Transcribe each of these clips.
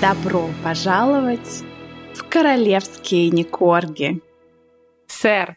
Добро пожаловать в королевские Никорги. Сэр.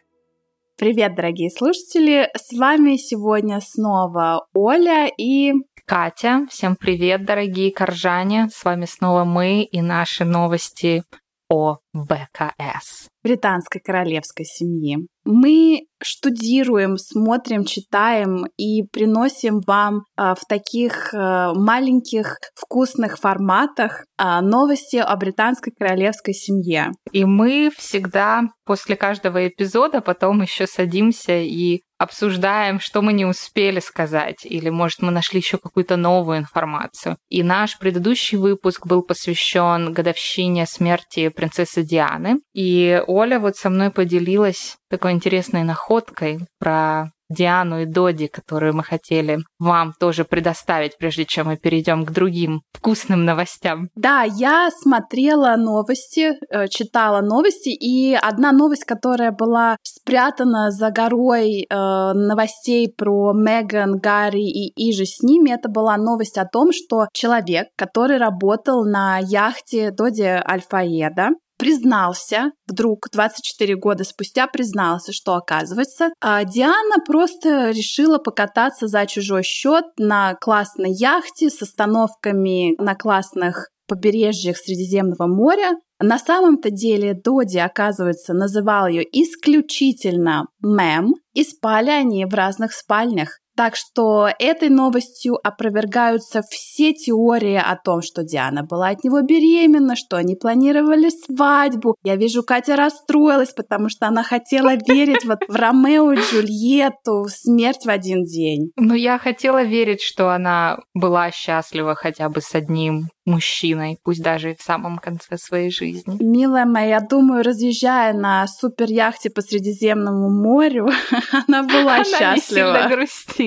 Привет, дорогие слушатели! С вами сегодня снова Оля и... Катя. Всем привет, дорогие коржане! С вами снова мы и наши новости о БКС. Британской королевской семьи. Мы штудируем, смотрим, читаем и приносим вам а, в таких а, маленьких вкусных форматах а, новости о британской королевской семье. И мы всегда после каждого эпизода потом еще садимся и обсуждаем, что мы не успели сказать, или, может, мы нашли еще какую-то новую информацию. И наш предыдущий выпуск был посвящен годовщине смерти принцессы Дианы. И Оля вот со мной поделилась такой интересной находкой про Диану и Доди, которую мы хотели вам тоже предоставить, прежде чем мы перейдем к другим вкусным новостям. Да, я смотрела новости, э, читала новости, и одна новость, которая была спрятана за горой э, новостей про Меган, Гарри и Иже с ними, это была новость о том, что человек, который работал на яхте Доди Альфаеда, признался, вдруг 24 года спустя признался, что оказывается, а Диана просто решила покататься за чужой счет на классной яхте с остановками на классных побережьях Средиземного моря. На самом-то деле Доди, оказывается, называл ее исключительно мэм, и спали они в разных спальнях. Так что этой новостью опровергаются все теории о том, что Диана была от него беременна, что они планировали свадьбу. Я вижу, Катя расстроилась, потому что она хотела верить вот в Ромео и Джульетту, в смерть в один день. Ну, я хотела верить, что она была счастлива хотя бы с одним мужчиной, пусть даже и в самом конце своей жизни. Милая моя, я думаю, разъезжая на супер яхте по Средиземному морю, она была счастлива. Она не грустила.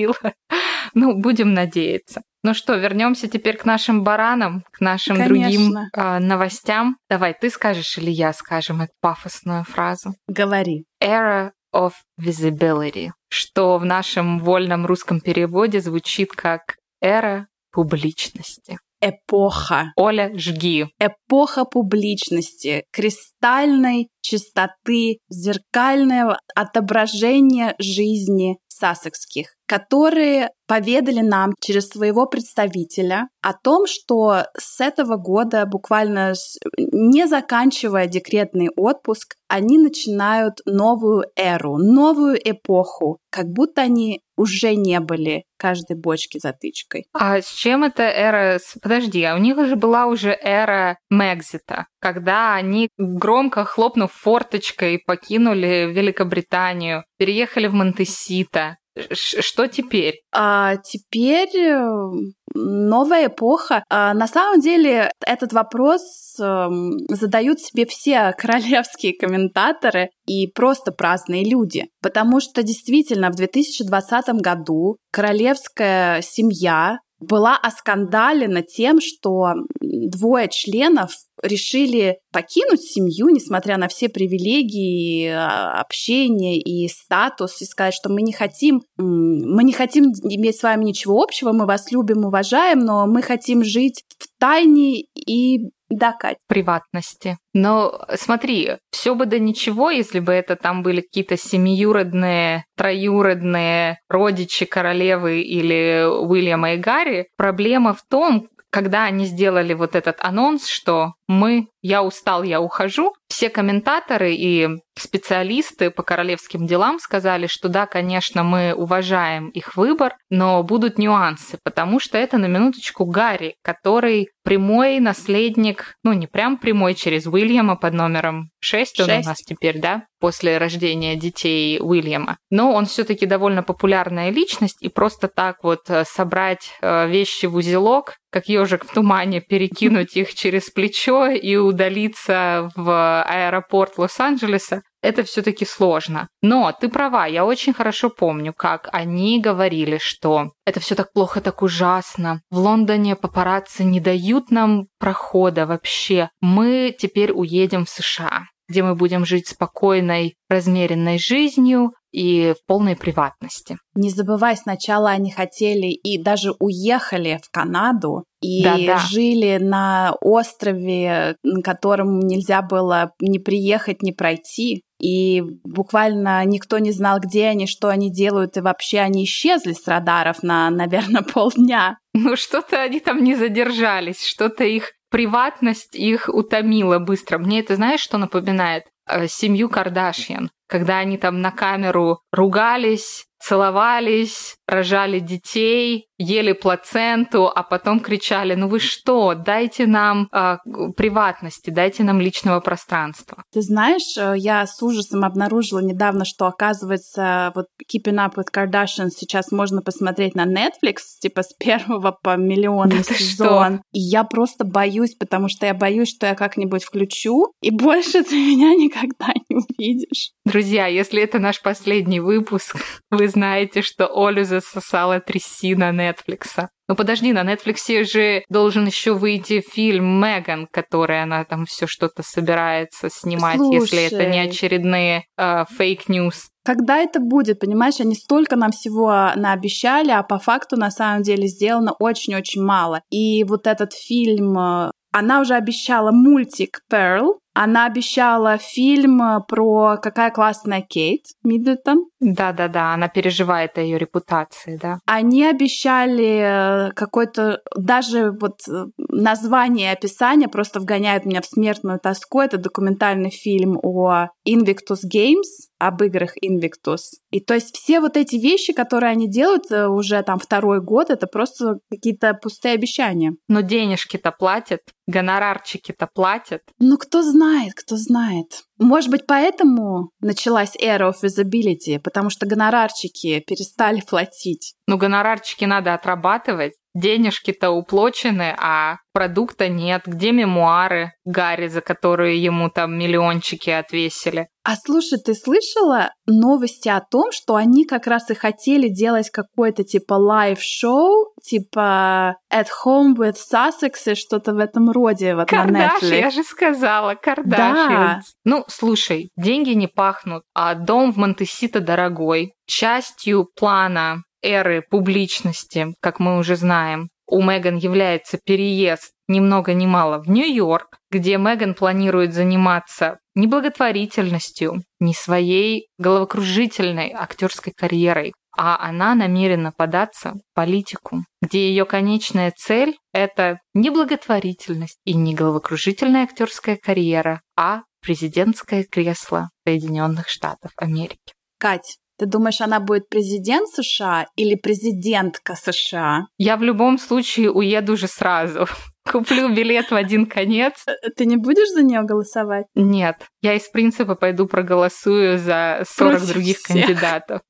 Ну, будем надеяться. Ну что, вернемся теперь к нашим баранам, к нашим Конечно. другим э, новостям. Давай, ты скажешь или я скажем эту пафосную фразу? Говори. Era of visibility, что в нашем вольном русском переводе звучит как эра публичности эпоха. Оля, жги. Эпоха публичности, кристальной чистоты, зеркального отображения жизни сассекских, которые поведали нам через своего представителя о том, что с этого года, буквально не заканчивая декретный отпуск, они начинают новую эру, новую эпоху, как будто они уже не были каждой бочки затычкой. А с чем эта эра... Подожди, а у них уже была уже эра Мегзита, когда они, громко хлопнув форточкой, покинули Великобританию, переехали в Монтесита, что теперь? А теперь э, новая эпоха. А, на самом деле этот вопрос э, задают себе все королевские комментаторы и просто праздные люди. Потому что действительно в 2020 году королевская семья была оскандалена тем, что двое членов решили покинуть семью, несмотря на все привилегии, а, общение и статус, и сказать, что мы не хотим, мы не хотим иметь с вами ничего общего, мы вас любим, уважаем, но мы хотим жить в тайне и да, Кать. Приватности. Но смотри, все бы до ничего, если бы это там были какие-то семиюродные, троюродные родичи королевы или Уильяма и Гарри. Проблема в том, когда они сделали вот этот анонс, что мы, я устал, я ухожу, все комментаторы и специалисты по королевским делам сказали, что да, конечно, мы уважаем их выбор, но будут нюансы, потому что это на минуточку Гарри, который прямой наследник, ну не прям прямой через Уильяма под номером 6, 6. он у нас теперь, да, после рождения детей Уильяма. Но он все-таки довольно популярная личность, и просто так вот э, собрать э, вещи в узелок, как ежик в тумане, перекинуть их через плечо, и удалиться в аэропорт Лос-Анджелеса, это все-таки сложно. Но ты права, я очень хорошо помню, как они говорили, что это все так плохо, так ужасно. В Лондоне папарацци не дают нам прохода вообще. Мы теперь уедем в США где мы будем жить спокойной, размеренной жизнью, и в полной приватности. Не забывай, сначала они хотели и даже уехали в Канаду и да, да. жили на острове, на котором нельзя было ни приехать, ни пройти. И буквально никто не знал, где они, что они делают, и вообще они исчезли с радаров на, наверное, полдня. Ну, что-то они там не задержались, что-то их приватность их утомила быстро. Мне это, знаешь, что напоминает? Э, семью Кардашьян, когда они там на камеру ругались, целовались, рожали детей, ели плаценту, а потом кричали, ну вы что, дайте нам э, приватности, дайте нам личного пространства. Ты знаешь, э, я с ужасом обнаружила недавно, что оказывается вот Keeping Up with Kardashians сейчас можно посмотреть на Netflix, типа с первого по миллионный да сезон. И я просто боюсь, потому что я боюсь, что я как-нибудь включу, и больше ты меня никогда не увидишь. Друзья, если это наш последний выпуск, вы знаете, что Олю засосала трясина Netflix'а. Ну подожди, на Netflix'е же должен еще выйти фильм Меган, который она там все что-то собирается снимать, Слушай, если это не очередные fake news. Uh, когда это будет, понимаешь, они столько нам всего наобещали, а по факту на самом деле сделано очень-очень мало. И вот этот фильм, э, она уже обещала мультик Pearl, она обещала фильм э, про какая классная Кейт Миддлтон. Да-да-да, она переживает о ее репутации, да. Они обещали э, какой-то, даже вот э, название и описание просто вгоняют меня в смертную тоску. Это документальный фильм о Invictus Games, об играх Invictus. И то есть все вот эти вещи, которые они делают уже там второй год, это просто какие-то пустые обещания. Но денежки-то платят, гонорарчики-то платят. Ну кто знает, знает, кто знает. Может быть, поэтому началась эра of visibility, потому что гонорарчики перестали платить. Ну, гонорарчики надо отрабатывать. Денежки-то уплочены, а продукта нет. Где мемуары Гарри, за которые ему там миллиончики отвесили? А слушай, ты слышала новости о том, что они как раз и хотели делать какое-то типа live-шоу, типа At Home with Sussex и что-то в этом роде вот Кардаш, на Netflix. я же сказала, Кардашьянс. Да. Ну, слушай, деньги не пахнут, а дом в Монтесито дорогой. Частью плана эры публичности, как мы уже знаем, у Меган является переезд ни много ни мало в Нью-Йорк, где Меган планирует заниматься не благотворительностью, не своей головокружительной актерской карьерой, а она намерена податься в политику, где ее конечная цель – это не благотворительность и не головокружительная актерская карьера, а президентское кресло Соединенных Штатов Америки. Кать, ты думаешь, она будет президент США или президентка США? Я в любом случае уеду уже сразу. Куплю билет в один конец. Э, ты не будешь за нее голосовать? Нет. Я из принципа пойду проголосую за 40 Против других всех. кандидатов.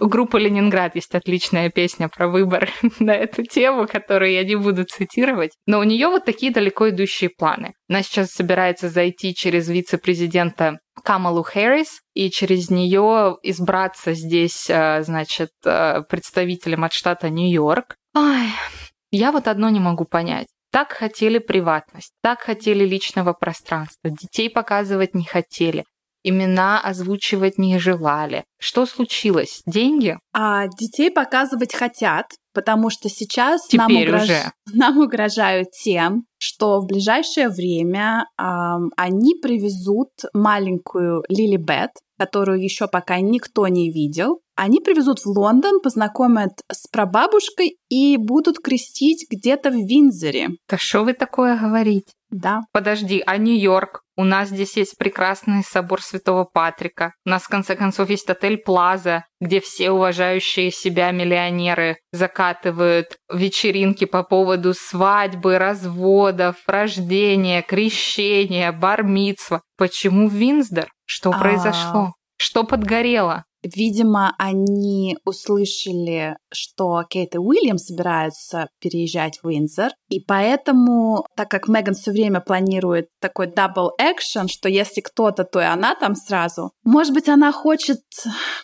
У группы «Ленинград» есть отличная песня про выбор на эту тему, которую я не буду цитировать. Но у нее вот такие далеко идущие планы. Она сейчас собирается зайти через вице-президента Камалу Хэрис и через нее избраться здесь, э, значит, э, представителем от штата Нью-Йорк. Ай, я вот одно не могу понять. Так хотели приватность, так хотели личного пространства, детей показывать не хотели, имена озвучивать не желали. Что случилось? Деньги? А детей показывать хотят, потому что сейчас нам, угрож... уже. нам угрожают тем, что в ближайшее время эм, они привезут маленькую Лили Бет, которую еще пока никто не видел. Они привезут в Лондон, познакомят с прабабушкой и будут крестить где-то в Винзоре. Да что вы такое говорите? Да. Подожди, а Нью-Йорк? У нас здесь есть прекрасный собор Святого Патрика. У нас, в конце концов, есть отель Плаза, где все уважающие себя миллионеры закатывают вечеринки по поводу свадьбы, разводов, рождения, крещения, бар-мицвы. Почему Виндзор? Что а. произошло? Что подгорело? Видимо, они услышали, что Кейт и Уильям собираются переезжать в Виндзор, и поэтому, так как Меган все время планирует такой double action, что если кто-то, то и она там сразу, может быть, она хочет...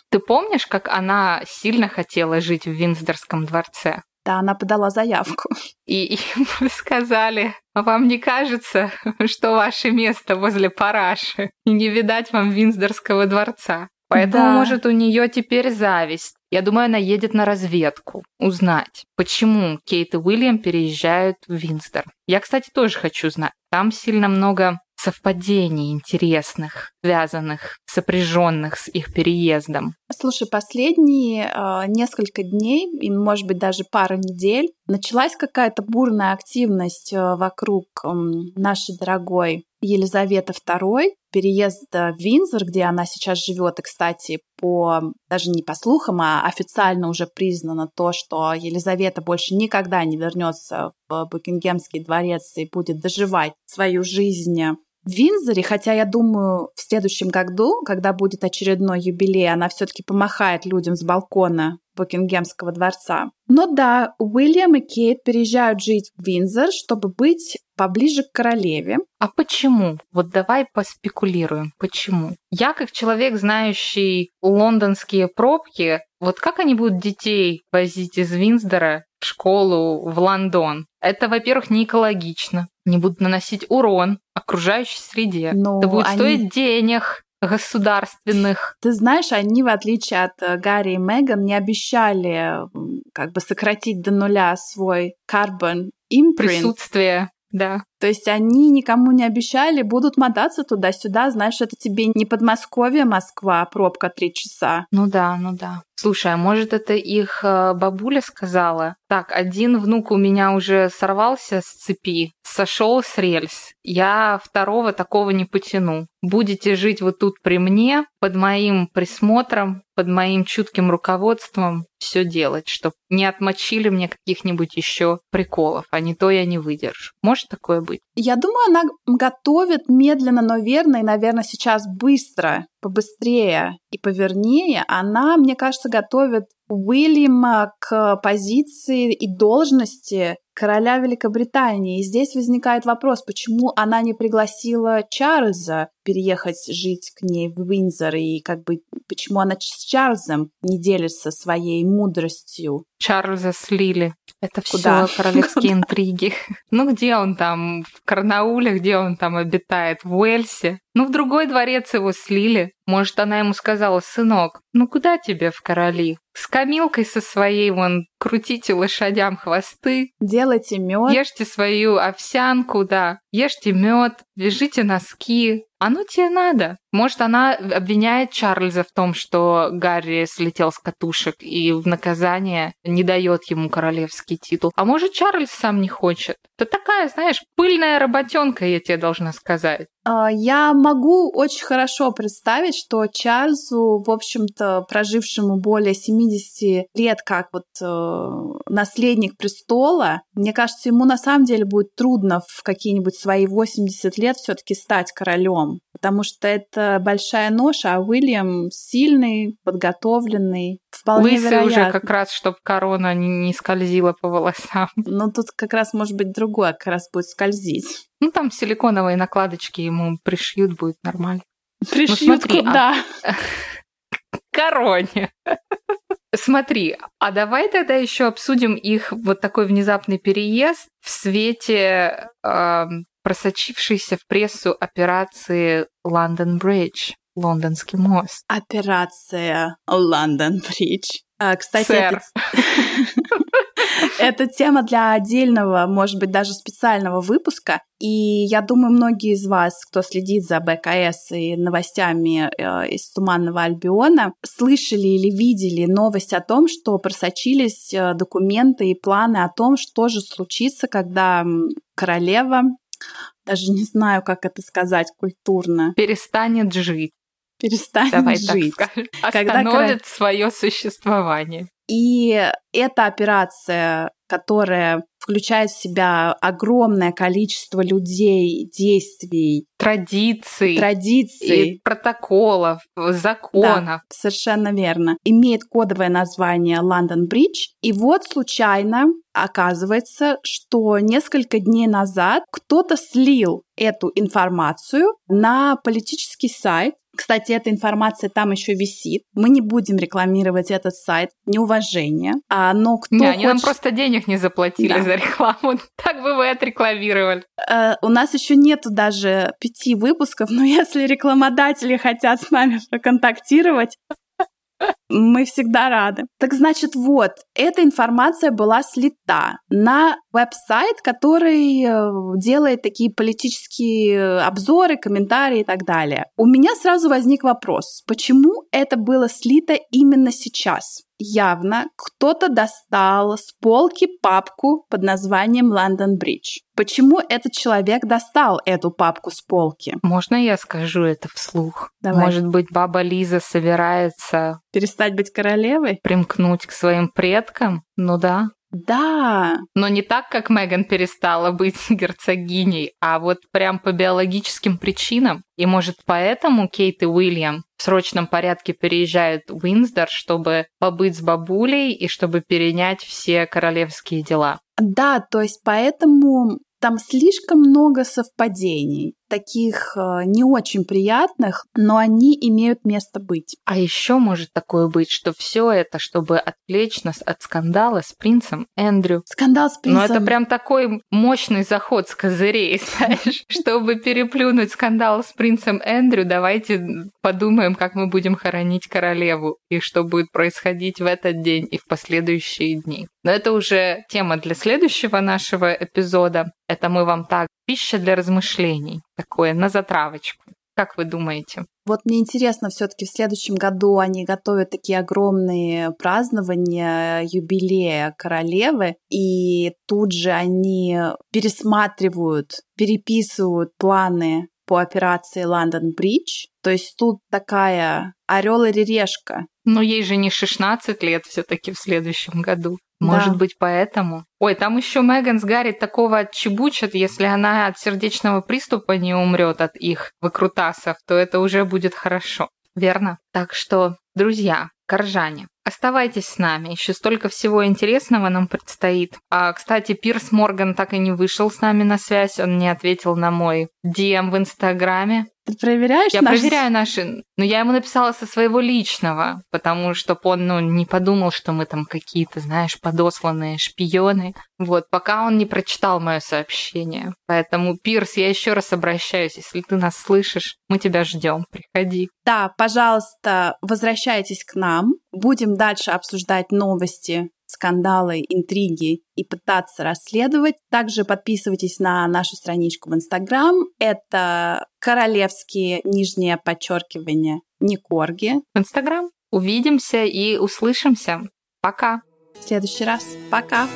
Ты помнишь, как она сильно хотела жить в Винздорском дворце? Да, она подала заявку. И им сказали, а вам не кажется, что ваше место возле параши? И не видать вам Винздорского дворца? Поэтому, Да. может, у нее теперь зависть. Я думаю, она едет на разведку, узнать, почему Кейт и Уильям переезжают в Винстер. Я, кстати, тоже хочу знать. Там сильно много совпадений интересных, связанных, сопряженных с их переездом. Слушай, последние э, несколько дней, и, может быть, даже пара недель, началась какая-то бурная активность э, вокруг м, нашей дорогой Елизаветы II, переезда в Винзор, где она сейчас живет, и, кстати, по даже не по слухам, а официально уже признано то, что Елизавета больше никогда не вернется в Букингемский дворец и будет доживать свою жизнь в Винзоре, хотя я думаю, в следующем году, когда будет очередной юбилей, она все-таки помахает людям с балкона Букингемского дворца. Но да, Уильям и Кейт переезжают жить в Винзор, чтобы быть поближе к королеве. А почему? Вот давай поспекулируем. Почему? Я, как человек, знающий лондонские пробки, вот как они будут детей возить из Винсдора в школу в Лондон? Это, во-первых, не экологично. Не будут наносить урон окружающей среде. Но Это будет они- стоить денег государственных. Ты знаешь, они, в отличие от э, Гарри и Меган, не обещали как бы сократить до нуля свой carbon imprint. Присутствие, да. То есть они никому не обещали, будут мотаться туда-сюда. Знаешь, это тебе не Подмосковье, Москва, пробка три часа. Ну да, ну да. Слушай, а может это их э, бабуля сказала? Так, один внук у меня уже сорвался с цепи, сошел с рельс. Я второго такого не потяну. Будете жить вот тут при мне, под моим присмотром, под моим чутким руководством, все делать, чтобы не отмочили мне каких-нибудь еще приколов, а не то я не выдержу. Может такое быть? Я думаю, она готовит медленно, но верно, и, наверное, сейчас быстро, побыстрее и повернее. Она, мне кажется, готовит Уильяма к позиции и должности короля Великобритании. И здесь возникает вопрос, почему она не пригласила Чарльза переехать жить к ней в Уинзор, и как бы почему она с Чарльзом не делится своей мудростью. Чарльза слили. Это Куда? все королевские интриги. Ну, где он там? В Карнауле, где он там обитает? В Уэльсе? Ну, в другой дворец его слили. Может, она ему сказала, сынок, ну куда тебе в короли? С Камилкой со своей вон крутите лошадям хвосты, Делайте мед. ешьте свою овсянку, да, ешьте мед, вяжите носки. Оно тебе надо. Может, она обвиняет Чарльза в том, что Гарри слетел с катушек и в наказание не дает ему королевский титул. А может, Чарльз сам не хочет. Это такая, знаешь, пыльная работенка, я тебе должна сказать. А, Я могу очень хорошо представить, что Чарльзу, в общем-то, прожившему более 70 лет как вот э, наследник престола, мне кажется, ему на самом деле будет трудно в какие-нибудь свои 80 лет все-таки стать королем, потому что это большая ноша, а Уильям сильный, подготовленный, вполне Лысый вероятно. уже как раз, чтобы корона не, не скользила по волосам. Но тут как раз может быть другое, как раз будет скользить. Ну, там силиконовые накладочки ему пришьют, будет нормально. Пришьют смотри, а- куда? короне. Смотри, а давай тогда еще обсудим их вот такой внезапный переезд в свете эм, просочившейся в прессу операции Лондон Бридж, лондонский мост. Операция Лондон Бридж. А, Кстати, Сэр. это, это тема для отдельного, может быть, даже специального выпуска. И я думаю, многие из вас, кто следит за БКС и новостями э, из Туманного Альбиона, слышали или видели новость о том, что просочились э, документы и планы о том, что же случится, когда королева, даже не знаю, как это сказать культурно, Перестанет жить. перестанет Давай жить. так скажем. Когда Остановит свое существование. И эта операция, которая включает в себя огромное количество людей, действий, Традиций. традиций, И протоколов, законов. совершенно верно, имеет кодовое название Лондон Бридж. И вот случайно оказывается, что несколько дней назад кто-то слил эту информацию на политический сайт. Кстати, эта информация там еще висит. Мы не будем рекламировать этот сайт неуважение. А, но кто Не, они нам хочет- просто денег не заплатили Да. за рекламу. Так бы вы отрекламировали. Э, у нас еще нету даже пяти выпусков, но если рекламодатели хотят с нами проконтактировать, мы всегда рады. Так значит, вот, эта информация была слита на веб-сайт, который э, делает такие политические обзоры, комментарии и так далее. У меня сразу возник вопрос, почему это было слито именно сейчас? Явно кто-то достал с полки папку под названием London Bridge. Почему этот человек достал эту папку с полки? Можно я скажу это вслух? Давай. Может быть, баба Лиза собирается перестать быть королевой? Примкнуть к своим предкам? Ну да. Да. Но не так, как Меган перестала быть герцогиней, а вот прям по биологическим причинам. И может поэтому Кейт и Уильям в срочном порядке переезжают в Уинсдор, чтобы побыть с бабулей и чтобы перенять все королевские дела. Да, то есть поэтому там слишком много совпадений, таких э, не очень приятных, но они имеют место быть. А еще может такое быть, что все это, чтобы отвлечь нас от скандала с принцем Эндрю. Скандал с принцем. Ну это прям такой мощный заход с козырей, знаешь. Чтобы переплюнуть скандал с принцем Эндрю, давайте подумаем, как мы будем хоронить королеву и что будет происходить в этот день и в последующие дни. Но это уже тема для следующего нашего эпизода. Это мы вам так, пища для размышлений, такое на затравочку. Как вы думаете? Вот мне интересно, все-таки в следующем году они готовят такие огромные празднования юбилея королевы, и тут же они пересматривают, переписывают планы по операции Лондон Бридж. То есть тут такая орел или решка. Но ей же не 16 лет все-таки в следующем году. Может да. быть, поэтому. Ой, там еще Меган с Гарри такого отчебучат, если она от сердечного приступа не умрет от их выкрутасов, то это уже будет хорошо. Верно? Так что, друзья, коржане, оставайтесь с нами. Еще столько всего интересного нам предстоит. А, кстати, Пирс Морган так и не вышел с нами на связь. Он не ответил на мой DM в Инстаграме. Ты проверяешь Я наши... проверяю наши... Но я ему написала со своего личного, потому что он ну, не подумал, что мы там какие-то, знаешь, подосланные шпионы. Вот, пока он не прочитал мое сообщение. Поэтому, Пирс, я еще раз обращаюсь, если ты нас слышишь, мы тебя ждем, приходи. Да, пожалуйста, возвращайтесь к нам. Будем дальше обсуждать новости скандалы, интриги и пытаться расследовать. Также подписывайтесь на нашу страничку в Инстаграм. Это королевские нижнее подчеркивание Никорги. В Инстаграм. Увидимся и услышимся. Пока. В следующий раз. Пока.